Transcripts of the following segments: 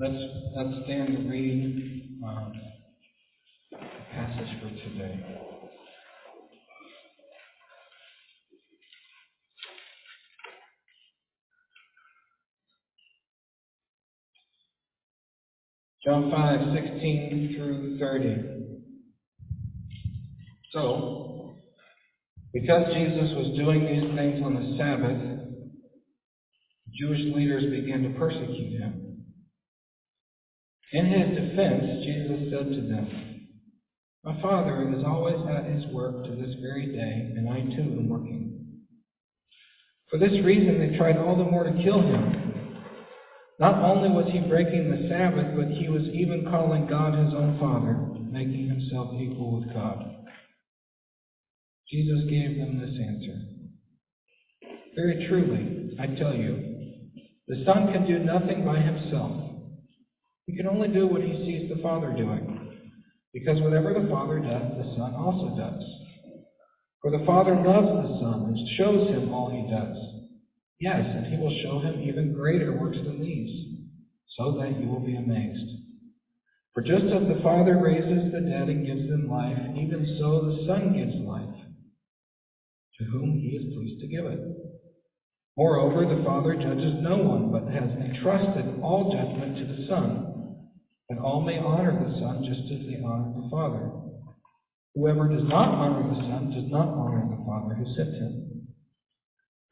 Let's, let's stand and read um, the passage for today. John 5, 16 through 30. So, because Jesus was doing these things on the Sabbath, Jewish leaders began to persecute him. In his defense, Jesus said to them, My Father is always at his work to this very day, and I too am working. For this reason, they tried all the more to kill him. Not only was he breaking the Sabbath, but he was even calling God his own Father, making himself equal with God. Jesus gave them this answer. Very truly, I tell you, the Son can do nothing by himself. He can only do what he sees the Father doing, because whatever the Father does, the Son also does. For the Father loves the Son and shows him all he does. Yes, and he will show him even greater works than these, so that you will be amazed. For just as the Father raises the dead and gives them life, even so the Son gives life, to whom he is pleased to give it. Moreover, the Father judges no one, but has entrusted all judgment to the Son, that all may honor the Son just as they honor the Father. Whoever does not honor the Son does not honor the Father who sent him.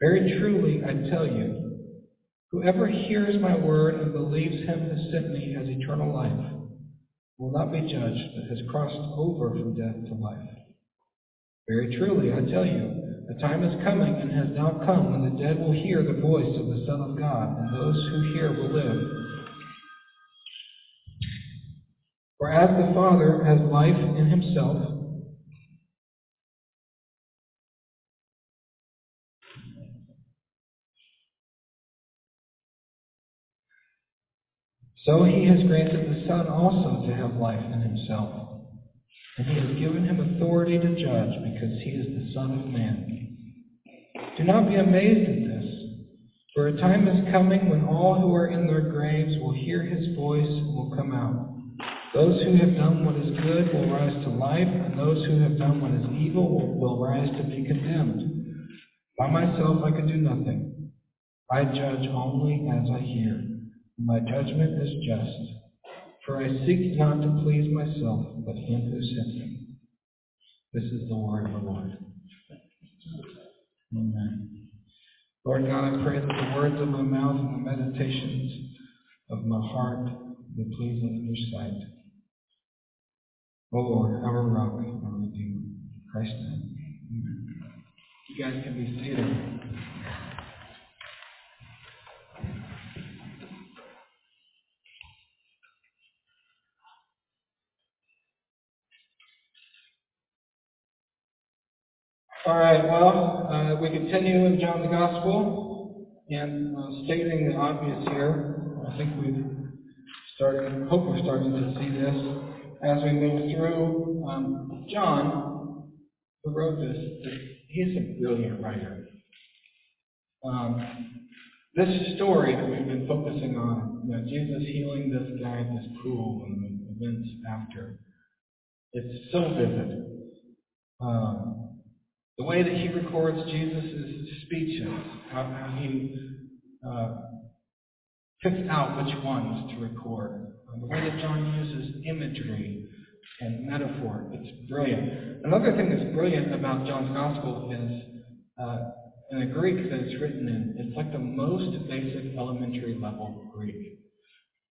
Very truly, I tell you, whoever hears my word and believes him who sent me has eternal life, will not be judged, but has crossed over from death to life. Very truly, I tell you, the time is coming and has now come when the dead will hear the voice of the Son of God, and those who hear will live. For as the Father has life in himself, so he has granted the Son also to have life in himself. And he has given him authority to judge because he is the Son of Man. Do not be amazed at this, for a time is coming when all who are in their graves will hear his voice and will come out. Those who have done what is good will rise to life, and those who have done what is evil will, will rise to be condemned. By myself I can do nothing. I judge only as I hear. and My judgment is just. For I seek not to please myself, but him who sent me. This is the word of the Lord. Amen. Lord God, I pray that the words of my mouth and the meditations of my heart be pleasing in your sight. O Lord, our rock, our redeemer. Christ's name. Amen. You guys can be seated. All right, well, uh, we continue in John's Gospel, and uh, stating the obvious here, I think we've started, hope we're starting to see this as we move through. Um, John, who wrote this, he's a brilliant writer. Um, this story that we've been focusing on, you know, Jesus healing this guy at this pool and the events after, it's so vivid. Um, the way that he records Jesus' speeches, how, how he uh, picks out which ones to record, uh, the way that John uses imagery and metaphor, it's brilliant. Another thing that's brilliant about John's Gospel is uh, in the Greek that it's written in, it's like the most basic elementary level Greek.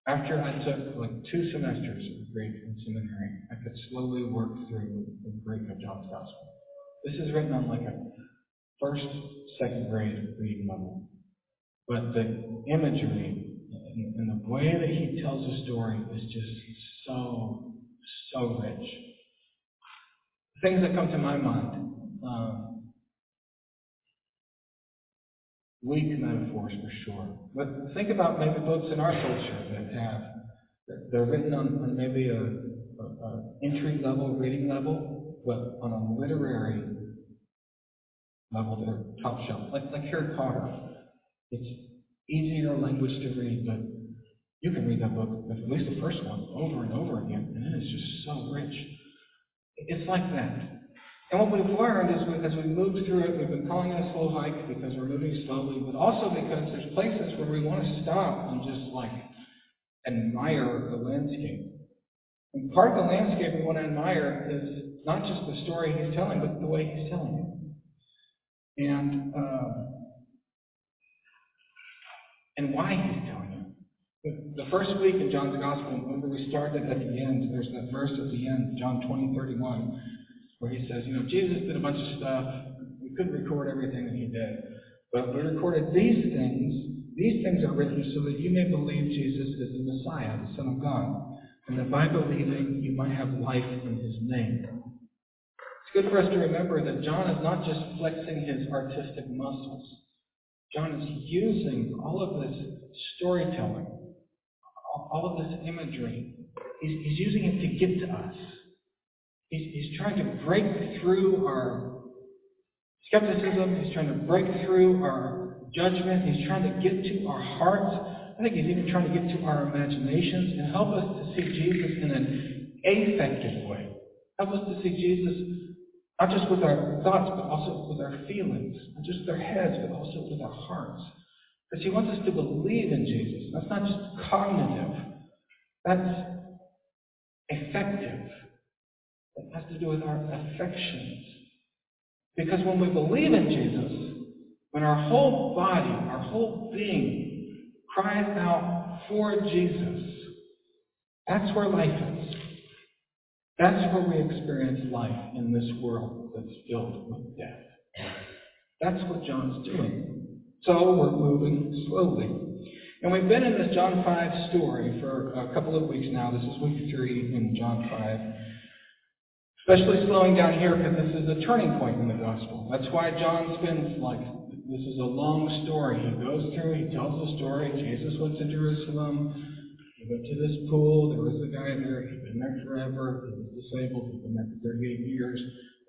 After I took like two semesters of Greek in seminary, I could slowly work through the Greek of John's Gospel. This is written on like a first, second grade reading level. But the imagery and the way that he tells a story is just so, so rich. Things that come to my mind. Um, weak metaphors for sure. But think about maybe books in our culture that have, they're written on, on maybe a, a, a entry level reading level, but on a literary level, they're top shelf. Like, like Harry Potter. It's easier language to read, but You can read that book, at least the first one, over and over again, and it is just so rich. It's like that. And what we've learned is as we move through it, we've been calling it a slow hike because we're moving slowly, but also because there's places where we want to stop and just like admire the landscape. And part of the landscape we want to admire is not just the story he's telling, but the way he's telling it. And uh, and why he's telling it. The first week in John's Gospel, remember we started at the end, there's that verse at the end, John 20, 31, where he says, you know, Jesus did a bunch of stuff. We couldn't record everything that he did. But we recorded these things. These things are written so that you may believe Jesus is the Messiah, the Son of God. And that by believing, you might have life in his name. It's good for us to remember that John is not just flexing his artistic muscles. John is using all of this storytelling, all of this imagery. He's, he's using it to get to us. He's, he's trying to break through our skepticism. He's trying to break through our judgment. He's trying to get to our hearts. I think he's even trying to get to our imaginations and help us to see Jesus in an affective way. Help us to see Jesus not just with our thoughts, but also with our feelings. Not just with our heads, but also with our hearts. Because he wants us to believe in Jesus. That's not just cognitive. That's effective. It has to do with our affections. Because when we believe in Jesus, when our whole body, our whole being cries out for Jesus, that's where life is. That's where we experience life in this world that's filled with death. That's what John's doing. So we're moving slowly. And we've been in this John 5 story for a couple of weeks now. This is week three in John 5. Especially slowing down here because this is a turning point in the gospel. That's why John spends like, this is a long story. He goes through, he tells the story. Jesus went to Jerusalem. He went to this pool. There was a guy there. He'd been there forever. He disabled. He'd been 38 years.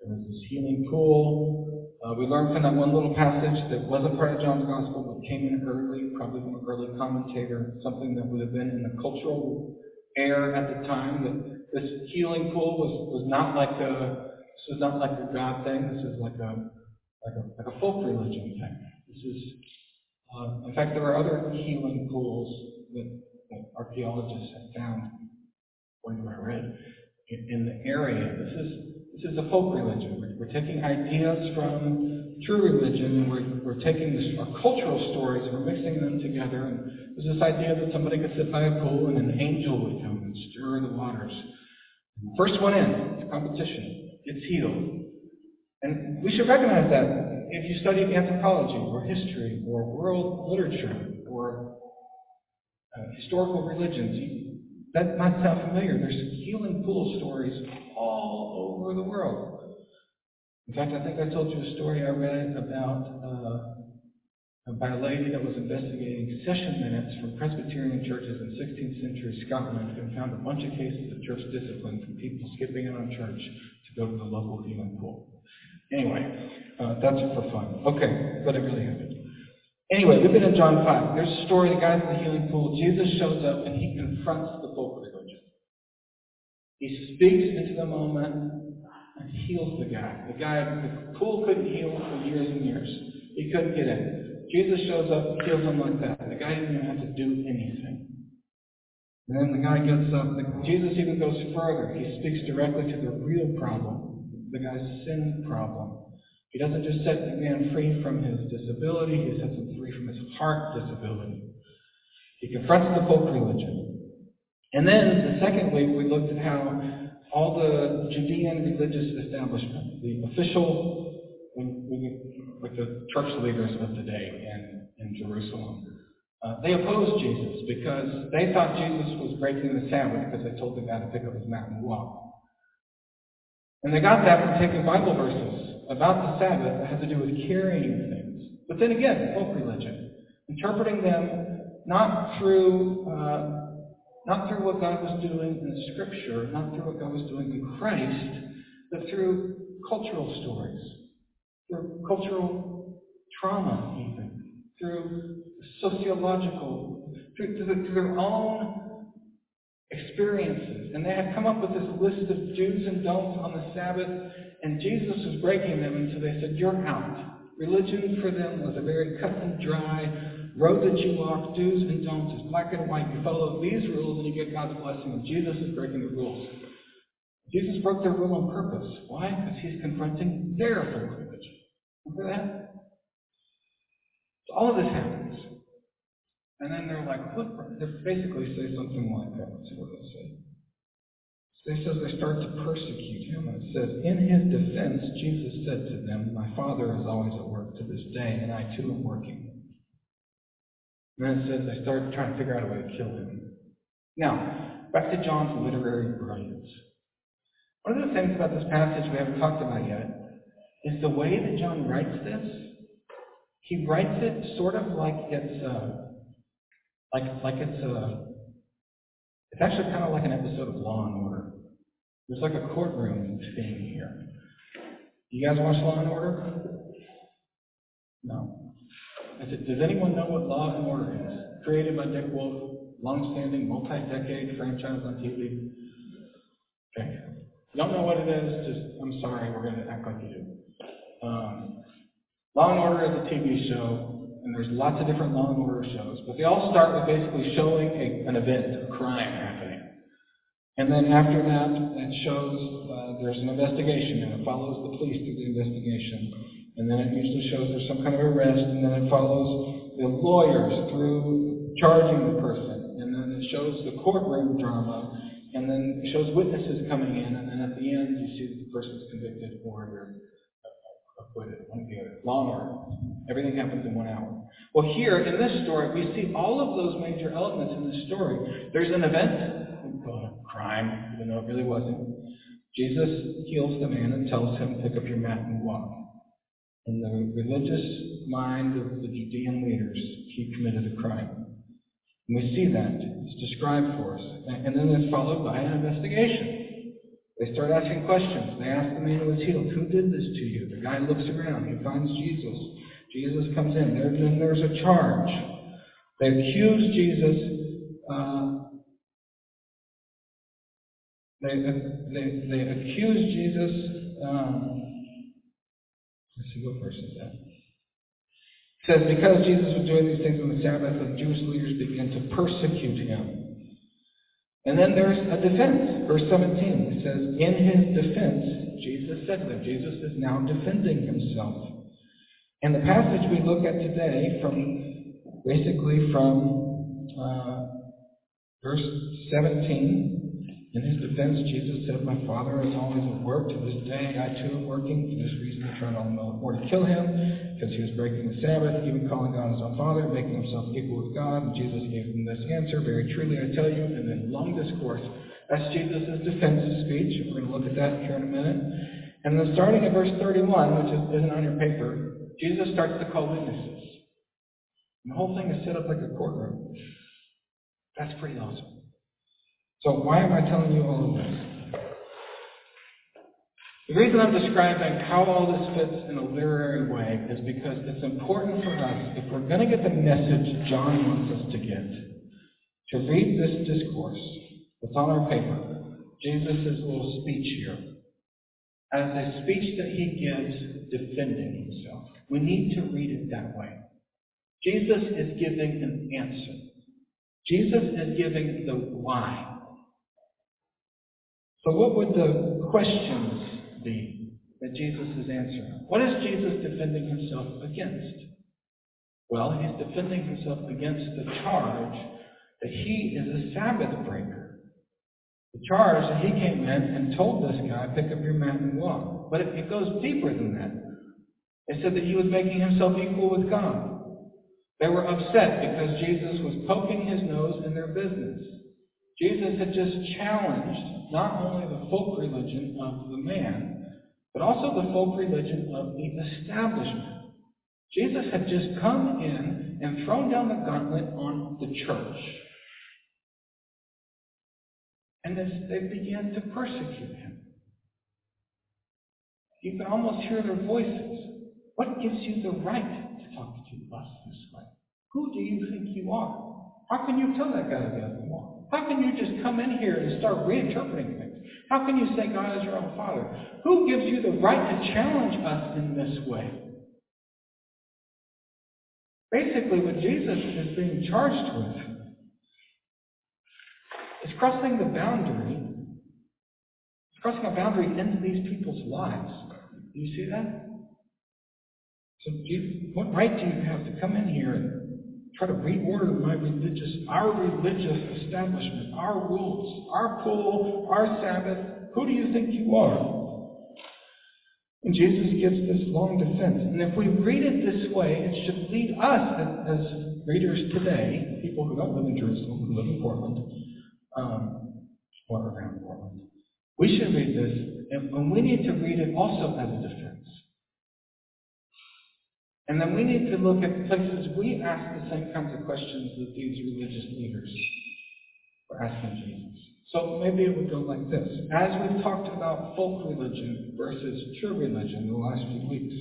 There was this healing pool. Uh, we learned from that one little passage that wasn't part of John's gospel, but came in early, probably from an early commentator, something that would have been in the cultural air at the time. That this healing pool was, was not like a this was not like a God thing. This is like a like a, like a folk religion thing. This is, uh, in fact, there are other healing pools that that archaeologists have found, what I read, in, the area. This is this is a folk religion. We're, we're taking ideas from true religion and we're, we're taking this, our cultural stories and we're mixing them together. And there's this idea that somebody could sit by a pool and an angel would come and stir the waters. First one in, it's competition, gets healed. And we should recognize that if you study anthropology or history or world literature or uh, historical religions. You, that might sound familiar. There's healing pool stories all over the world. In fact, I think I told you a story I read about uh, about a lady that was investigating session minutes from Presbyterian churches in 16th century Scotland and found a bunch of cases of church discipline from people skipping out on church to go to the local healing pool. Anyway, uh, that's for fun. Okay, but it really happened. Anyway, we've been in John 5. There's a story, the guy's in the healing pool. Jesus shows up and he confronts the folk religion. He speaks into the moment and heals the guy. The guy, the pool couldn't heal for years and years. He couldn't get in. Jesus shows up, heals him like that. The guy didn't even have to do anything. And then the guy gets up. Jesus even goes further. He speaks directly to the real problem, the guy's sin problem. He doesn't just set the man free from his disability, he sets him free from his heart disability. He confronts the folk religion. And then the second week we looked at how all the Judean religious establishment, the official, like the church leaders of the day in, in Jerusalem, uh, they opposed Jesus because they thought Jesus was breaking the Sabbath because they told the guy to pick up his mat and walk. And they got that from taking Bible verses about the Sabbath that had to do with carrying things. But then again, folk religion, interpreting them not through uh, not through what God was doing in Scripture, not through what God was doing in Christ, but through cultural stories, through cultural trauma, even through sociological through, through, through their own experiences. And they had come up with this list of do's and don'ts on the Sabbath, and Jesus was breaking them, and so they said, You're out. Religion for them was a very cut and dry road that you walk, do's and don'ts. It's black and white. You follow these rules and you get God's blessing. Jesus is breaking the rules. Jesus broke their rule on purpose. Why? Because he's confronting their false religion. Remember that? So all of this happens. And then they're like, what? They basically say something like that. Let's see what they say. It says they start to persecute him. It says, in his defense, Jesus said to them, My Father is always at work to this day, and I too am working. And then it says they start trying to figure out a way to kill him. Now, back to John's literary brilliance. One of the things about this passage we haven't talked about yet is the way that John writes this. He writes it sort of like it's uh, like like it's uh, it's actually kind of like an episode of Law and Order. There's like a courtroom thing here. Do You guys watch Law and Order? No. Does anyone know what Law and Order is? Created by Dick Wolf, long-standing, multi-decade franchise on TV. Okay. Don't know what it is, just, I'm sorry, we're going to act like you do. Um, Law and Order is a TV show, and there's lots of different Law and Order shows, but they all start with basically showing a, an event, a crime. And then after that, it shows uh, there's an investigation, and it follows the police through the investigation. And then it usually shows there's some kind of arrest, and then it follows the lawyers through charging the person. And then it shows the courtroom drama, and then it shows witnesses coming in, and then at the end you see that the person's convicted or they're acquitted. One or the other. And order. Everything happens in one hour. Well, here in this story, we see all of those major elements in this story. There's an event, we call it a crime, even though it really wasn't. Jesus heals the man and tells him, pick up your mat and walk. In the religious mind of the Judean leaders, he committed a crime. And we see that. It's described for us. And then it's followed by an investigation. They start asking questions. They ask the man who was healed, Who did this to you? The guy looks around. He finds Jesus. Jesus comes in. There, then there's a charge. They accuse Jesus. Uh, they, they, they accuse Jesus. Um, let's see, what verse is that? It says, Because Jesus was doing these things on the Sabbath, the Jewish leaders began to persecute him. And then there's a defense. Verse 17 it says, In his defense, Jesus said them, Jesus is now defending himself. And the passage we look at today, from basically from uh, verse 17, in his defense, Jesus said, My Father is always at work. To this day, I too am working. For this reason, they tried all more to kill him, because he was breaking the Sabbath, even calling God his own Father, making himself equal with God. And Jesus gave them this answer Very truly, I tell you, in a long discourse. That's Jesus' defensive speech. We're going to look at that here in a minute. And then starting at verse 31, which is, isn't on your paper, Jesus starts to call witnesses. And the whole thing is set up like a courtroom. That's pretty awesome. So why am I telling you all of this? The reason I'm describing how all this fits in a literary way is because it's important for us, if we're going to get the message John wants us to get, to read this discourse that's on our paper, Jesus' little speech here, as a speech that he gives defending himself. We need to read it that way. Jesus is giving an answer. Jesus is giving the why. So what would the questions be that Jesus is answering? What is Jesus defending himself against? Well, he's defending himself against the charge that he is a Sabbath breaker. The charge that he came in and told this guy, pick up your mat and walk. But it, goes deeper than that. It said that he was making himself equal with God. They were upset because Jesus was poking his nose in their business. Jesus had just challenged not only the folk religion of the man, but also the folk religion of the establishment. Jesus had just come in and thrown down the gauntlet on the church. And as they began to persecute him, you can almost hear their voices. What gives you the right to talk to us this way? Who do you think you are? How can you tell that guy to How can you just come in here and start reinterpreting things? How can you say God is your own Father? Who gives you the right to challenge us in this way? Basically, what Jesus is being charged with is crossing the boundary. Crossing a boundary into these people's lives. Do you see that? So, you, what right do you have to come in here and try to reorder my religious, our religious establishment, our rules, our pool, our Sabbath? Who do you think you are? And Jesus gives this long defense. And if we read it this way, it should lead us as, readers today, people who don't live in Jerusalem, who live in Portland, um, or around Portland. We should read this, and we need to read it also as a defense. And then we need to look at places we ask the same kinds of questions that these religious leaders were asking Jesus. So maybe it would go like this. As we've talked about folk religion versus true religion in the last few weeks,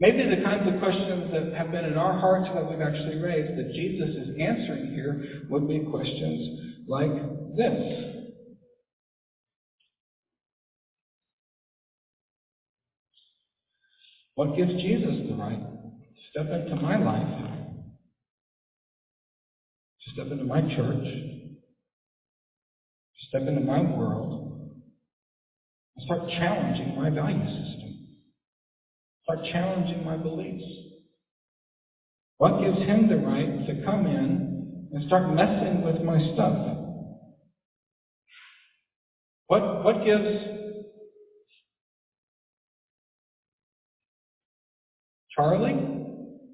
maybe the kinds of questions that have been in our hearts that we've actually raised that Jesus is answering here would be questions like this. What gives Jesus the right to step into my life, to step into my church, to step into my world, and start challenging my value system, start challenging my beliefs? What gives him the right to come in and start messing with my stuff? What, what gives Charlie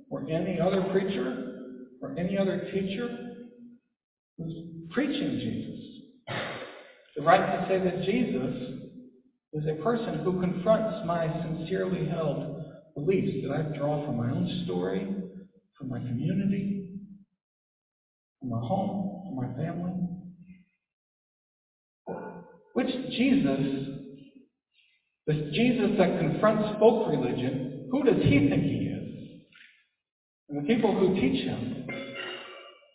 or any other preacher or any other teacher who's preaching Jesus the right to say that Jesus is a person who confronts my sincerely held beliefs that I draw from my own story, from my community, from my home, from my family. Which Jesus, this Jesus that confronts folk religion, who does he think he? And the people who teach him,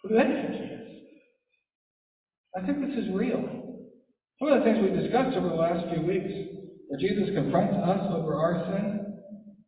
who think he is? I think this is real. Some of the things we've discussed over the last few weeks, where Jesus confronts us over our sin,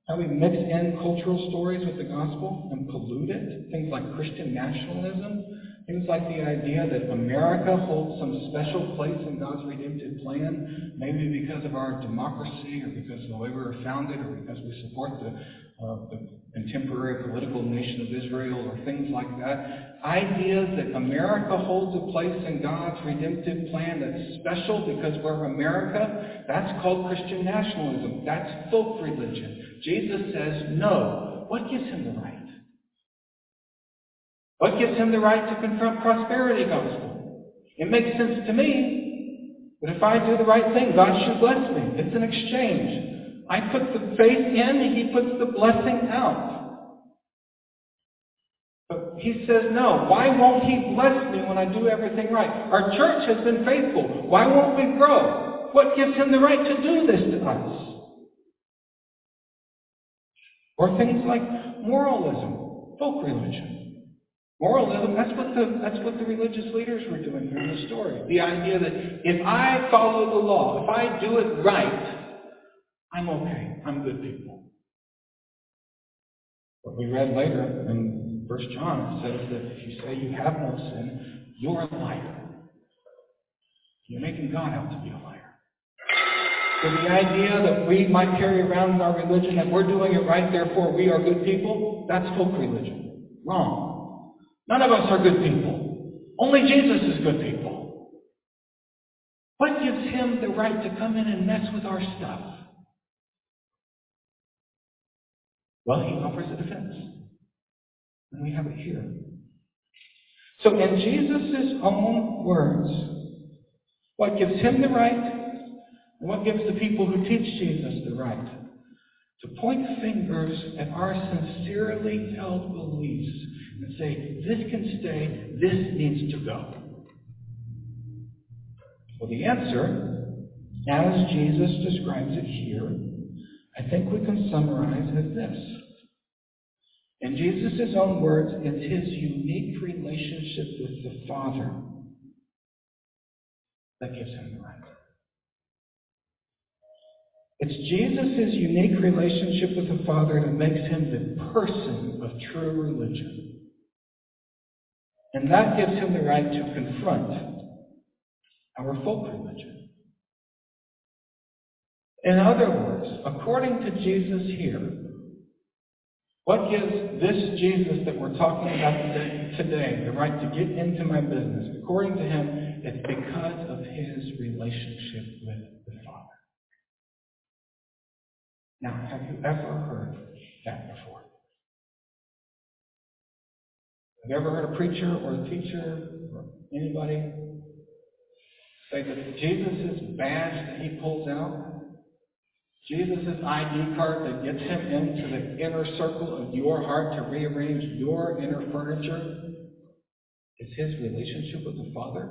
how we mix in cultural stories with the gospel and pollute it, things like Christian nationalism, Things like the idea that America holds some special place in God's redemptive plan, maybe because of our democracy or because of the way we were founded or because we support the, uh, the contemporary political nation of Israel or things like that. Ideas that America holds a place in God's redemptive plan that's special because we're America, that's called Christian nationalism. That's folk religion. Jesus says no. What gives him the right? What gives him the right to confront prosperity gospel? It makes sense to me that if I do the right thing, God should bless me. It's an exchange. I put the faith in, he puts the blessing out. But he says no. Why won't he bless me when I do everything right? Our church has been faithful. Why won't we grow? What gives him the right to do this to us? Or things like moralism, folk religion. Moralism, that's what the that's what the religious leaders were doing here in the story. The idea that if I follow the law, if I do it right, I'm okay. I'm good people. What we read later in First John says that if you say you have no sin, you're a liar. You're making God out to be a liar. So the idea that we might carry around in our religion that we're doing it right, therefore we are good people, that's folk religion. Wrong. None of us are good people. Only Jesus is good people. What gives him the right to come in and mess with our stuff? Well, he offers a defense. And we have it here. So in Jesus' own words, what gives him the right and what gives the people who teach Jesus the right to point fingers at our sincerely held beliefs and say, this can stay, this needs to go? Well, the answer, as Jesus describes it here, I think we can summarize as this. In Jesus' own words, it's his unique relationship with the Father that gives him the right. It's Jesus' unique relationship with the Father that makes him the person of true religion. And that gives him the right to confront our folk religion. In other words, according to Jesus here, what gives this Jesus that we're talking about today the right to get into my business? According to him, it's because of his relationship with the Father. Now, have you ever heard that before? Have you ever heard a preacher or a teacher or anybody say that Jesus' is badge that he pulls out Jesus' ID card that gets him into the inner circle of your heart to rearrange your inner furniture is his relationship with the Father?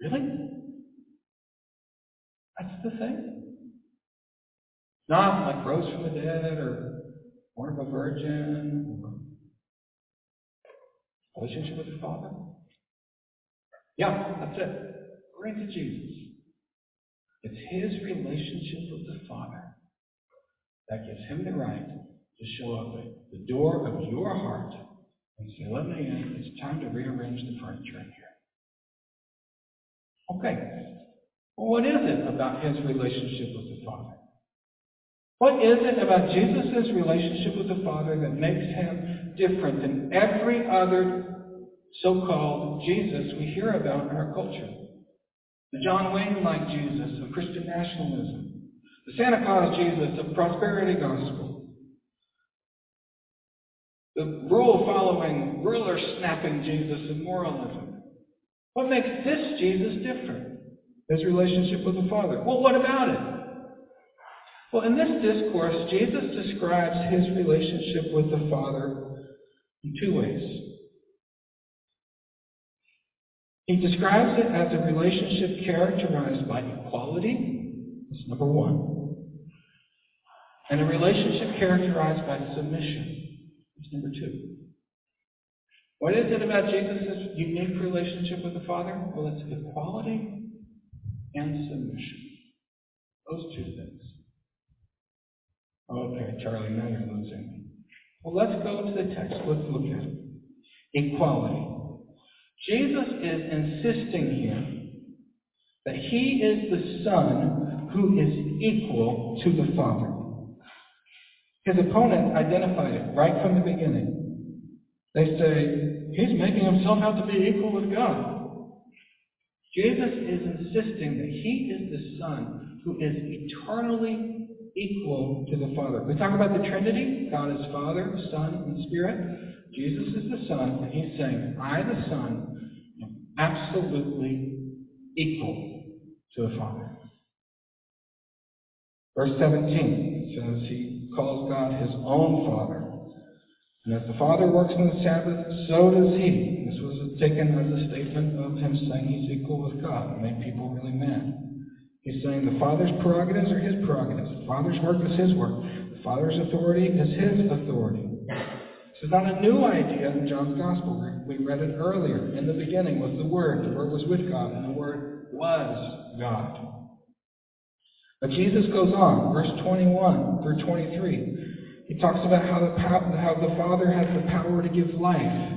Really? That's the thing? Not like rose from the dead or born of a virgin relationship with the Father? Yeah, that's it. According to Jesus. It's his relationship with the Father that gives him the right to show up at the door of your heart and say, Let me in. It's time to rearrange the furniture in here. Okay. Well, what is it about his relationship with the Father? What is it about Jesus' relationship with the Father that makes him different than every other so called Jesus we hear about in our culture? The John Wayne like Jesus of Christian nationalism. The Santa Claus Jesus of prosperity gospel. The rule following, ruler snapping Jesus of moralism. What makes this Jesus different? His relationship with the Father. Well, what about it? Well, in this discourse, Jesus describes his relationship with the Father in two ways. He describes it as a relationship characterized by equality, that's number one, and a relationship characterized by submission, that's number two. What is it about Jesus' unique relationship with the Father? Well, it's equality and submission. Those two things. Okay, Charlie, now you're losing me. Well, let's go to the text. Let's look at it. Equality. Jesus is insisting here that he is the Son who is equal to the Father. His opponents identified it right from the beginning. They say, he's making himself out to be equal with God. Jesus is insisting that he is the Son who is eternally equal to the Father. We talk about the Trinity. God is Father, Son, and Spirit. Jesus is the Son, and he's saying, I, the Son, am absolutely equal to the Father. Verse 17 says he calls God his own Father. And as the Father works on the Sabbath, so does he. This was taken as a statement of him saying he's equal with God. It made people really mad. He's saying the Father's prerogatives are his prerogatives. The Father's work is his work. The Father's authority is his authority. This is not a new idea in John's Gospel. We read it earlier. In the beginning was the Word. The Word was with God, and the Word was God. But Jesus goes on, verse 21 through 23. He talks about how the, how the Father has the power to give life.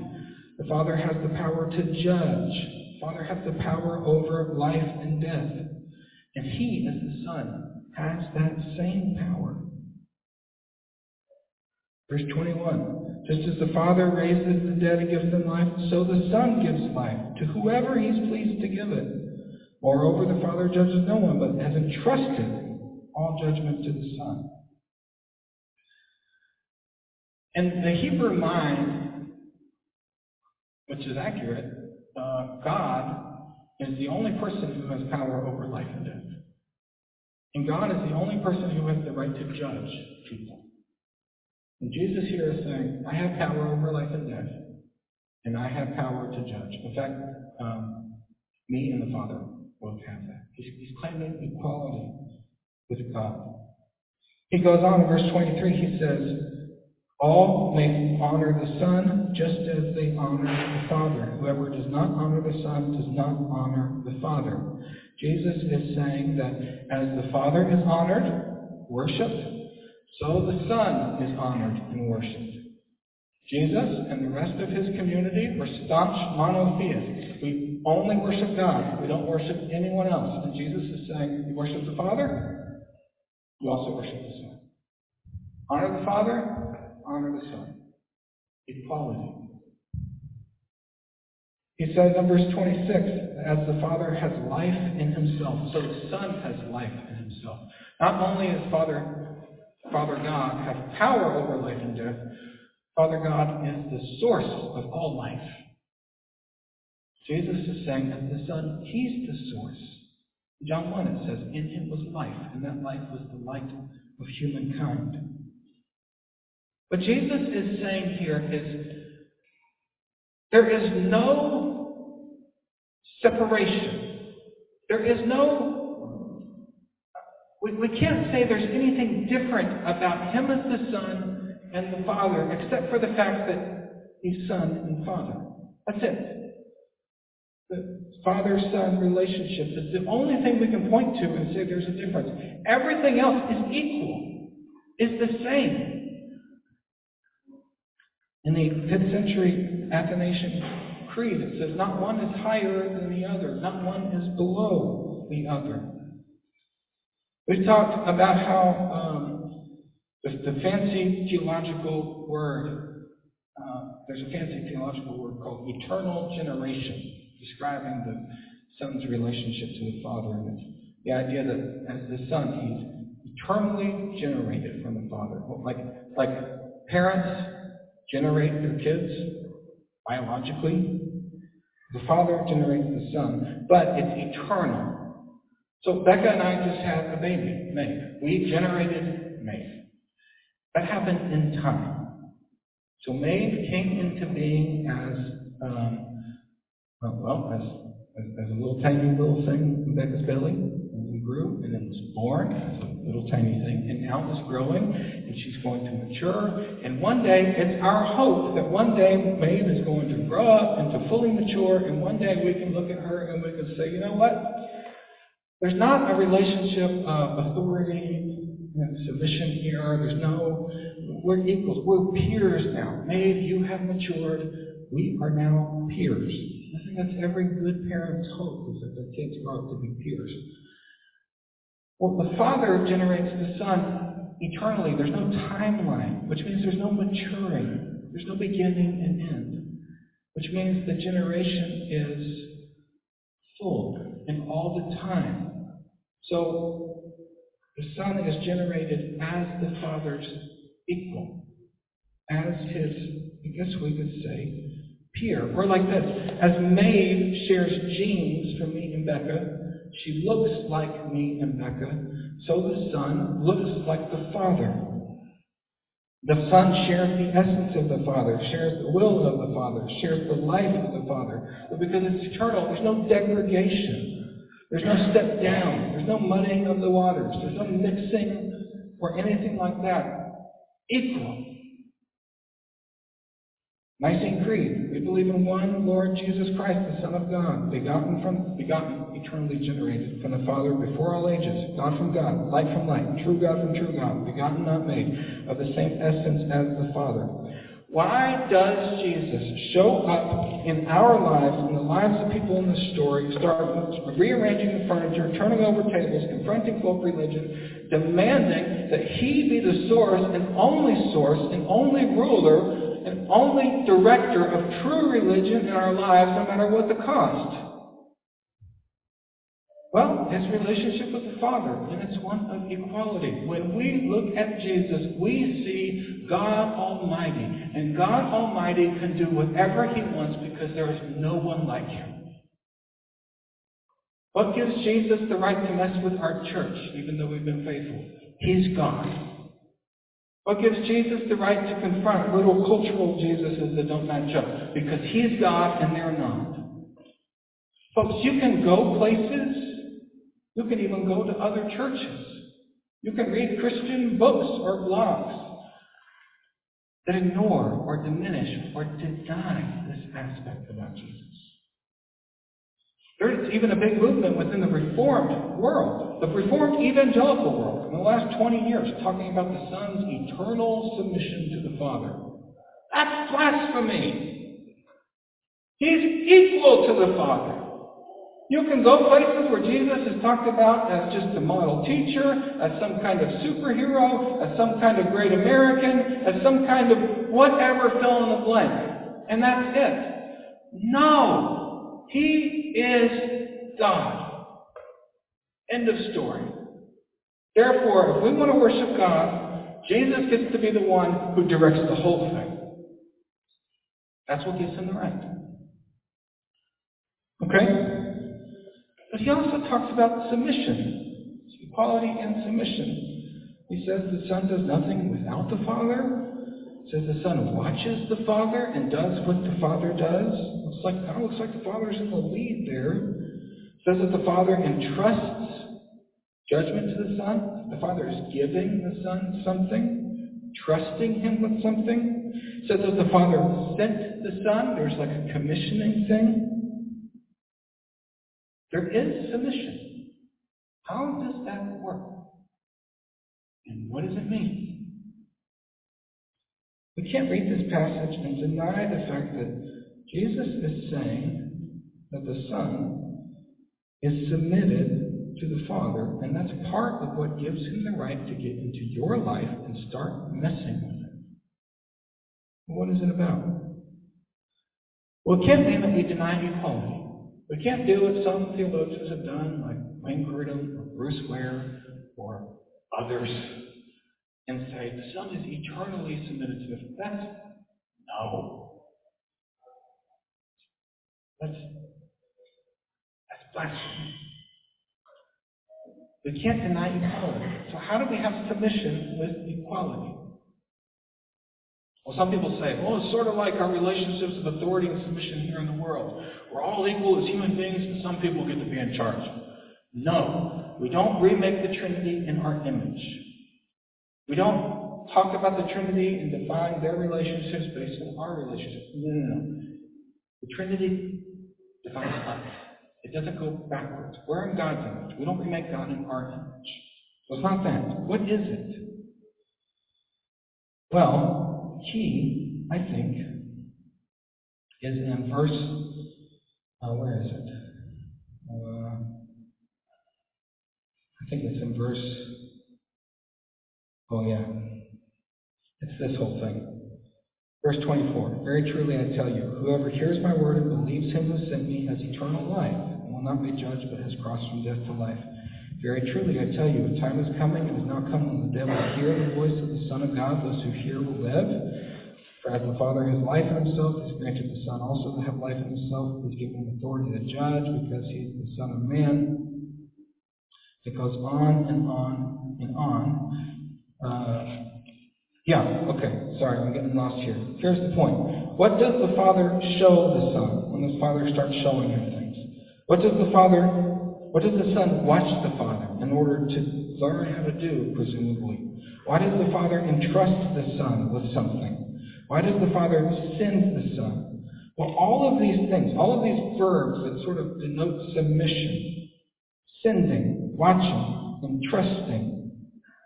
The Father has the power to judge. The Father has the power over life and death. And He, as the Son, has that same power. Verse 21. Just as the Father raises the dead and gives them life, so the Son gives life to whoever He's pleased to give it. Moreover, the Father judges no one, but has entrusted all judgment to the Son. And the Hebrew mind, which is accurate, uh, God is the only person who has power over life and death. And God is the only person who has the right to judge people. And Jesus here is saying, I have power over life and death, and I have power to judge. In fact, um, me and the Father both have that. He's, he's claiming equality with God. He goes on in verse 23, he says, All may honor the Son just as they honor the Father. Whoever does not honor the Son does not honor the Father. Jesus is saying that as the Father is honored, worshiped, so the Son is honored and worshipped. Jesus and the rest of his community were staunch monotheists. We only worship God. We don't worship anyone else. And Jesus is saying, you worship the Father, you also worship the Son. Honor the Father, honor the Son. Equality. He says in verse 26, as the Father has life in himself, so the Son has life in himself. Not only is Father, Father God have power over life and death, Father God is the source of all life. Jesus is saying that the Son, He's the source. John 1 it says, In Him was life, and that life was the light of humankind. What Jesus is saying here is there is no separation. There is no, we, we can't say there's anything different about Him as the Son and the Father, except for the fact that He's Son and Father. That's it. The father-son relationship is the only thing we can point to and say there's a difference. Everything else is equal, is the same. In the 5th century Athanasian Creed, it says, not one is higher than the other, not one is below the other. We've talked about how um, the, the, fancy theological word, uh, there's a fancy theological word called eternal generation, describing the Son's relationship to the Father. And it's the idea that as the Son, He's eternally generated from the Father. Like, like parents generate their kids biologically, the Father generates the Son, but it's eternal. So Becca and I just had a baby, Maeve. We generated Maeve. That happened in time. So Maeve came into being as, um, well, as, as, as, a little tiny little thing in Becca's belly, and we grew, and it was born as a little tiny thing, and now it's growing, and she's going to mature, and one day, it's our hope that one day Maeve is going to grow up and to fully mature, and one day we can look at her and we can say, you know what? There's not a relationship of authority and submission here. There's no, we're equals. We're peers now. Maeve, you have matured. We are now peers. I think that's every good parent's hope is that their kids grow up to be peers. Well, the Father generates the Son eternally. There's no timeline, which means there's no maturing. There's no beginning and end, which means the generation is full and all the time. So the Son is generated as the Father's equal, as his, I guess we could say, peer. Or like this, as Maeve shares genes from me and Becca, she looks like me and Becca, so the Son looks like the Father. The Son shares the essence of the Father, shares the will of the Father, shares the life of the Father. But because it's eternal, there's no degradation. There's no step down. There's no muddying of the waters. There's no mixing or anything like that. Equal. Nicene Creed. We believe in one Lord Jesus Christ, the Son of God, begotten from begotten, eternally generated from the Father before all ages, God from God, light from light, true God from true God, begotten not made, of the same essence as the Father. Why does Jesus show up in our lives, in the lives of people in the story, start rearranging the furniture, turning over tables, confronting folk religion, demanding that he be the source and only source and only ruler and only director of true religion in our lives, no matter what the cost? His relationship with the Father, and it's one of equality. When we look at Jesus, we see God Almighty. And God Almighty can do whatever he wants because there is no one like him. What gives Jesus the right to mess with our church, even though we've been faithful? He's God. What gives Jesus the right to confront little cultural Jesuses that don't match up? Because he's God and they're not. Folks, you can go places you can even go to other churches. You can read Christian books or blogs. that ignore or diminish or deny this aspect about Jesus. There's even a big movement within the Reformed world, the Reformed evangelical world, in the last 20 years, talking about the Son's eternal submission to the Father. That's blasphemy. He's equal to the Father. You can go places where Jesus is talked about as just a model teacher, as some kind of superhero, as some kind of great American, as some kind of whatever fill in the blank. And that's it. No! He is God. End of story. Therefore, if we want to worship God, Jesus gets to be the one who directs the whole thing. That's what gives him the right. Okay? But he also talks about submission, equality and submission. He says the Son does nothing without the Father. He says the Son watches the Father and does what the Father does. Looks like kind of looks like the Father's in the lead there. He says that the Father entrusts judgment to the Son. The Father is giving the Son something, trusting him with something. He says that the Father sent the Son. There's like a commissioning thing. There is submission. How does that work? And what does it mean? We can't read this passage and deny the fact that Jesus is saying that the Son is submitted to the Father, and that's part of what gives him the right to get into your life and start messing with it. What is it about? Well, it can't mean that we deny equality. We can't do what some theologians have done, like Wayne Grudem or Bruce Ware or others, and say the Son is eternally submitted to the That's no. That's that's blasphemy. We can't deny equality. So how do we have submission with equality? Well, some people say, well, it's sort of like our relationships of authority and submission here in the world. We're all equal as human beings, and some people get to be in charge. No, we don't remake the Trinity in our image. We don't talk about the Trinity and define their relationships based on our relationships. No, no, no. The Trinity defines us. It doesn't go backwards. We're in God's image. We don't remake God in our image. So it's not that. What is it? Well, key, I think, is in verse, uh, where is it? Uh, I think it's in verse, oh yeah, it's this whole thing. Verse 24, Very truly I tell you, whoever hears my word and believes him who sent me has eternal life, and will not be judged, but has crossed from death to life. Very truly I tell you, a time is coming and is now come when the dead will hear the voice of the Son of God. Those who hear will live. For as the Father has life in himself, he's granted the Son also to have life in himself. He's given him authority to judge because he is the Son of Man. It goes on and on and on. Uh, yeah, okay. Sorry, I'm getting lost here. Here's the point. What does the Father show the Son when the Father starts showing him things? What does the Father, what does the Son watch the Father in order to learn how to do, presumably? Why does the Father entrust the Son with something? Why does the Father send the Son? Well, all of these things, all of these verbs that sort of denote submission, sending, watching, entrusting,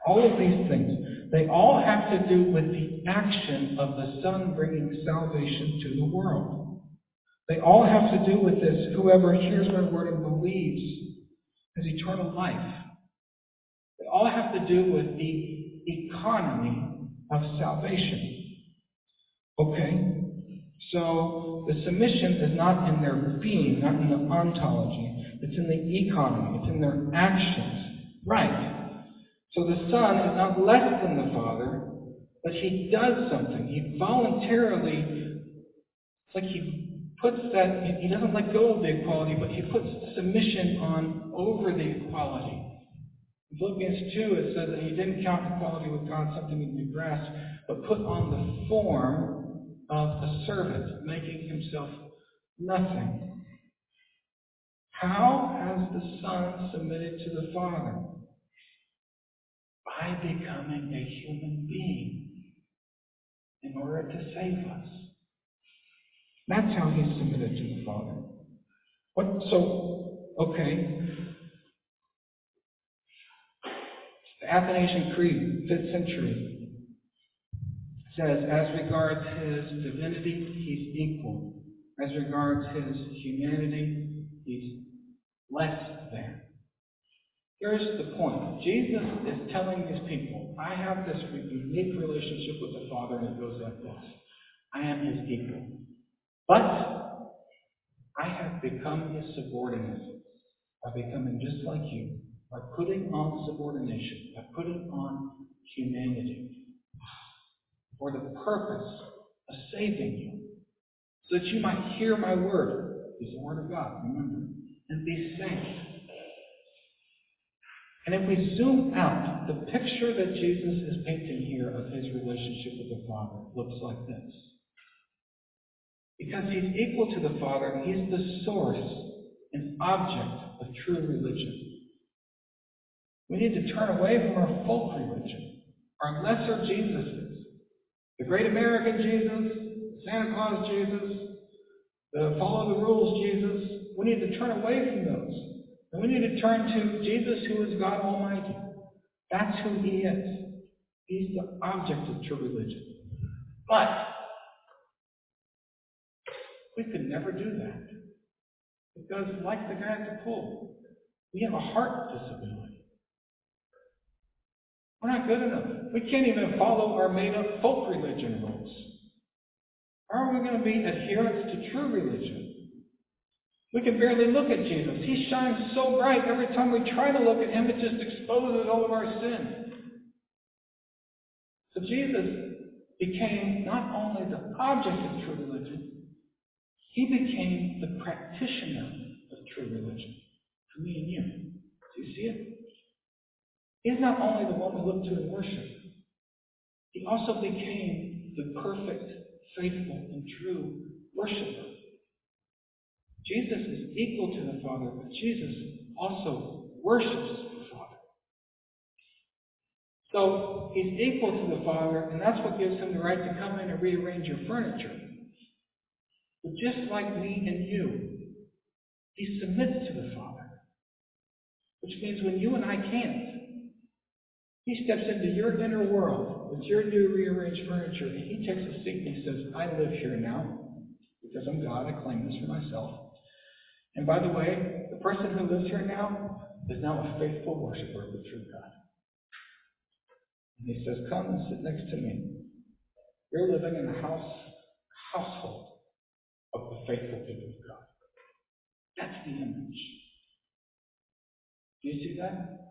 all of these things, they all have to do with the action of the Son bringing salvation to the world. They all have to do with this. Whoever hears my word and believes has eternal life. All have to do with the economy of salvation. Okay? So the submission is not in their being, not in the ontology. It's in the economy. It's in their actions. Right. So the Son is not less than the Father, but he does something. He voluntarily, it's like he puts that, he doesn't let go of the equality, but he puts submission on over the equality. In Philippians 2, it says that he didn't count equality with God something to be grasped, but put on the form of a servant, making himself nothing. How has the Son submitted to the Father? By becoming a human being. In order to save us. That's how he submitted to the Father. What so okay. The Athanasian Creed, fifth century, says, as regards his divinity, he's equal. As regards his humanity, he's less than. Here's the point. Jesus is telling these people, I have this unique relationship with the Father, and it goes like this. I am his equal. But I have become his subordinate by becoming just like you, by putting on subordination, by putting on humanity, for the purpose of saving you, so that you might hear my word, is the word of God, remember, and be saved. And if we zoom out, the picture that Jesus is painting here of his relationship with the Father looks like this. Because he's equal to the Father, he's the source and object of true religion. We need to turn away from our folk religion, our lesser Jesuses, the great American Jesus, Santa Claus Jesus, the follow the rules Jesus. We need to turn away from those. And we need to turn to Jesus, who is God Almighty. That's who he is. He's the object of true religion. But we could never do that. Because, like the guy at the pool, we have a heart disability. We're not good enough. We can't even follow our made up folk religion rules. How are we going to be adherents to true religion? We can barely look at Jesus. He shines so bright every time we try to look at him, it just exposes all of our sin. So Jesus became not only the object of true religion, he became the practitioner of true religion for me and you. Do you see it? He's not only the one we look to in worship, he also became the perfect, faithful, and true worshiper. Jesus is equal to the Father, but Jesus also worships the Father. So he's equal to the Father, and that's what gives him the right to come in and rearrange your furniture. But just like me and you, he submits to the Father. Which means when you and I can't, he steps into your inner world with your new rearranged furniture, and he takes a seat and he says, I live here now because I'm God. I claim this for myself. And by the way, the person who lives here now is now a faithful worshiper of the true God. And he says, Come and sit next to me. You're living in the house, household of the faithful people of God. That's the image. Do you see that?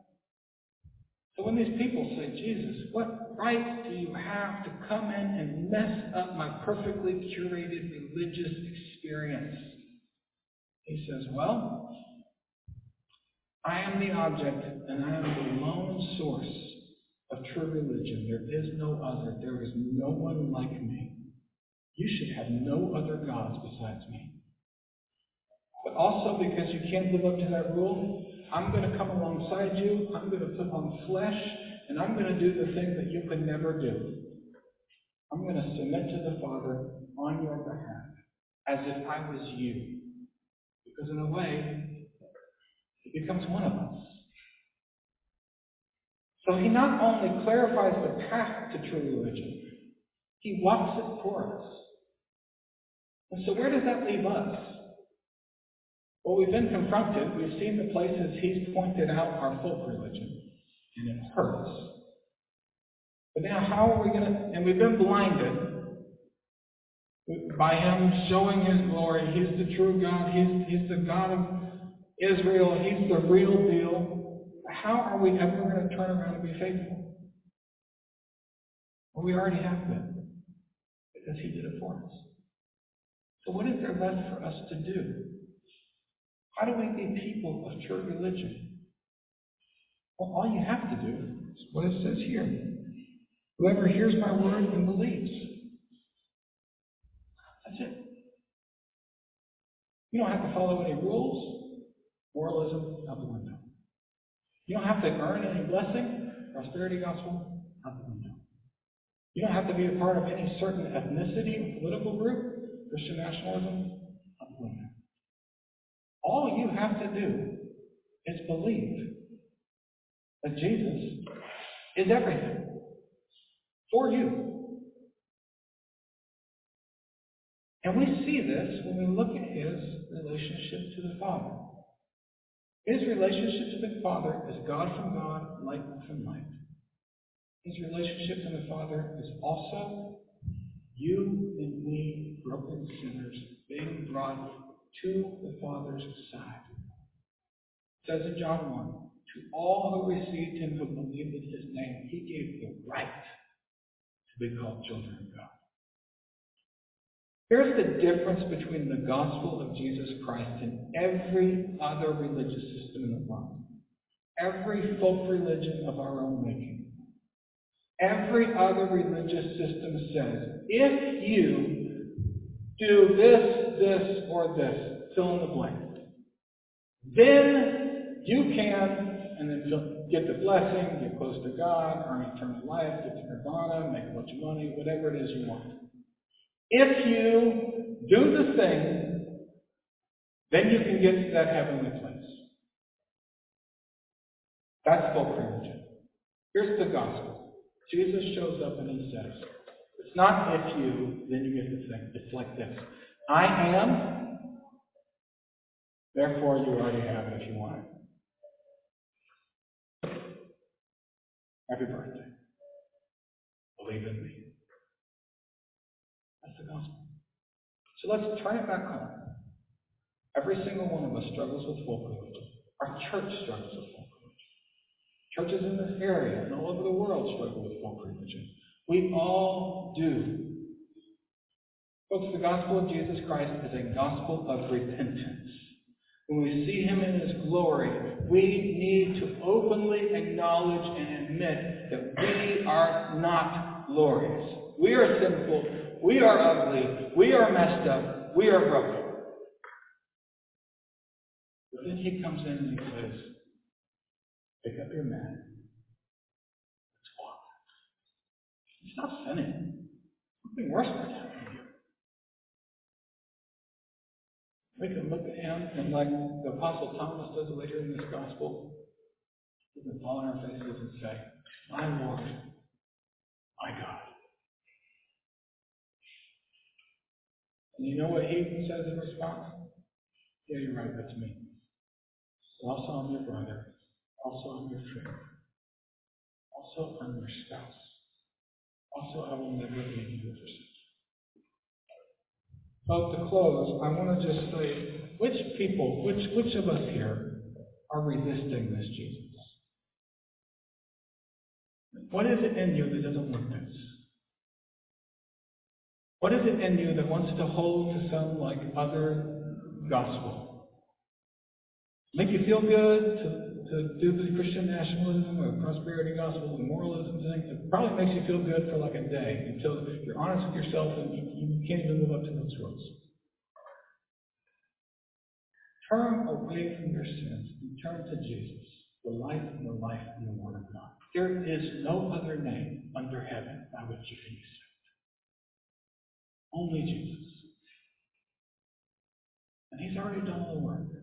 So when these people say, Jesus, what right do you have to come in and mess up my perfectly curated religious experience? He says, Well, I am the object and I am the lone source of true religion. There is no other. There is no one like me. You should have no other gods besides me. But also because you can't live up to that rule, I'm going to come alongside you. I'm going to put on flesh, and I'm going to do the thing that you could never do. I'm going to submit to the Father on your behalf, as if I was you. Because in a way, he becomes one of us. So he not only clarifies the path to true religion, he walks it for us. And so where does that leave us? Well, we've been confronted. We've seen the places he's pointed out our folk religion, and it hurts. But now, how are we going to? And we've been blinded by him showing his glory. He's the true God. He's, he's the God of Israel. He's the real deal. How are we ever going to turn around and be faithful? Well, we already have been, because he did it for us. So, what is there left for us to do? How do we be people of true religion? Well, all you have to do is what it says here. Whoever hears my word and believes. That's it. You don't have to follow any rules. Moralism, out the window. You don't have to earn any blessing. Prosperity gospel, out the window. You don't have to be a part of any certain ethnicity or political group. Christian nationalism. All you have to do is believe that Jesus is everything for you. And we see this when we look at his relationship to the Father. His relationship to the Father is God from God, light from light. His relationship to the Father is also you and me, broken sinners, being brought to the Father's side. It says in John 1, to all who received him who believed in his name, he gave the right to be called children of God. Here's the difference between the gospel of Jesus Christ and every other religious system in the world. Every folk religion of our own making. Every other religious system says, if you do this, this, or this, fill in the blank, then you can, and then get the blessing, get close to God, earn eternal life, get to nirvana, make a bunch of money, whatever it is you want. If you do the thing, then you can get to that heavenly place. That's folk religion. Here's the gospel. Jesus shows up and he says, it's not if you, then you get the thing. It's like this. I am, therefore you already have it if you want it. Happy birthday. Believe in me. That's the gospel. So let's turn it back on. Every single one of us struggles with religion. Our church struggles with religion. Churches in this area and all over the world struggle with folk religion. We all do. Folks, the gospel of Jesus Christ is a gospel of repentance. When we see him in his glory, we need to openly acknowledge and admit that we are not glorious. We are sinful. We are ugly. We are messed up. We are broken. But then he comes in and Pick up your mat. Let's walk. It's not sinning. Something worse might happen you. We can look at him and like the Apostle Thomas does later in this gospel, we can fall on our faces and say, My Lord, my God. And you know what he says in response? Yeah, you're right, that's me. Also I'm your brother. Also I'm your friend. Also I'm your spouse. Also I will never leave you or forsake you. To close, I want to just say, which people, which, which of us here are resisting this Jesus? What is it in you that doesn't want this? What is it in you that wants to hold to some like other gospel? Make you feel good to, to do the Christian nationalism or prosperity gospel, the moralism thing. It probably makes you feel good for like a day until you're honest with yourself and you, you can't even live up to those rules. Turn away from your sins and turn to Jesus, the life and the life and the Word of God. There is no other name under heaven by which you can be saved. Only Jesus. And He's already done all the work.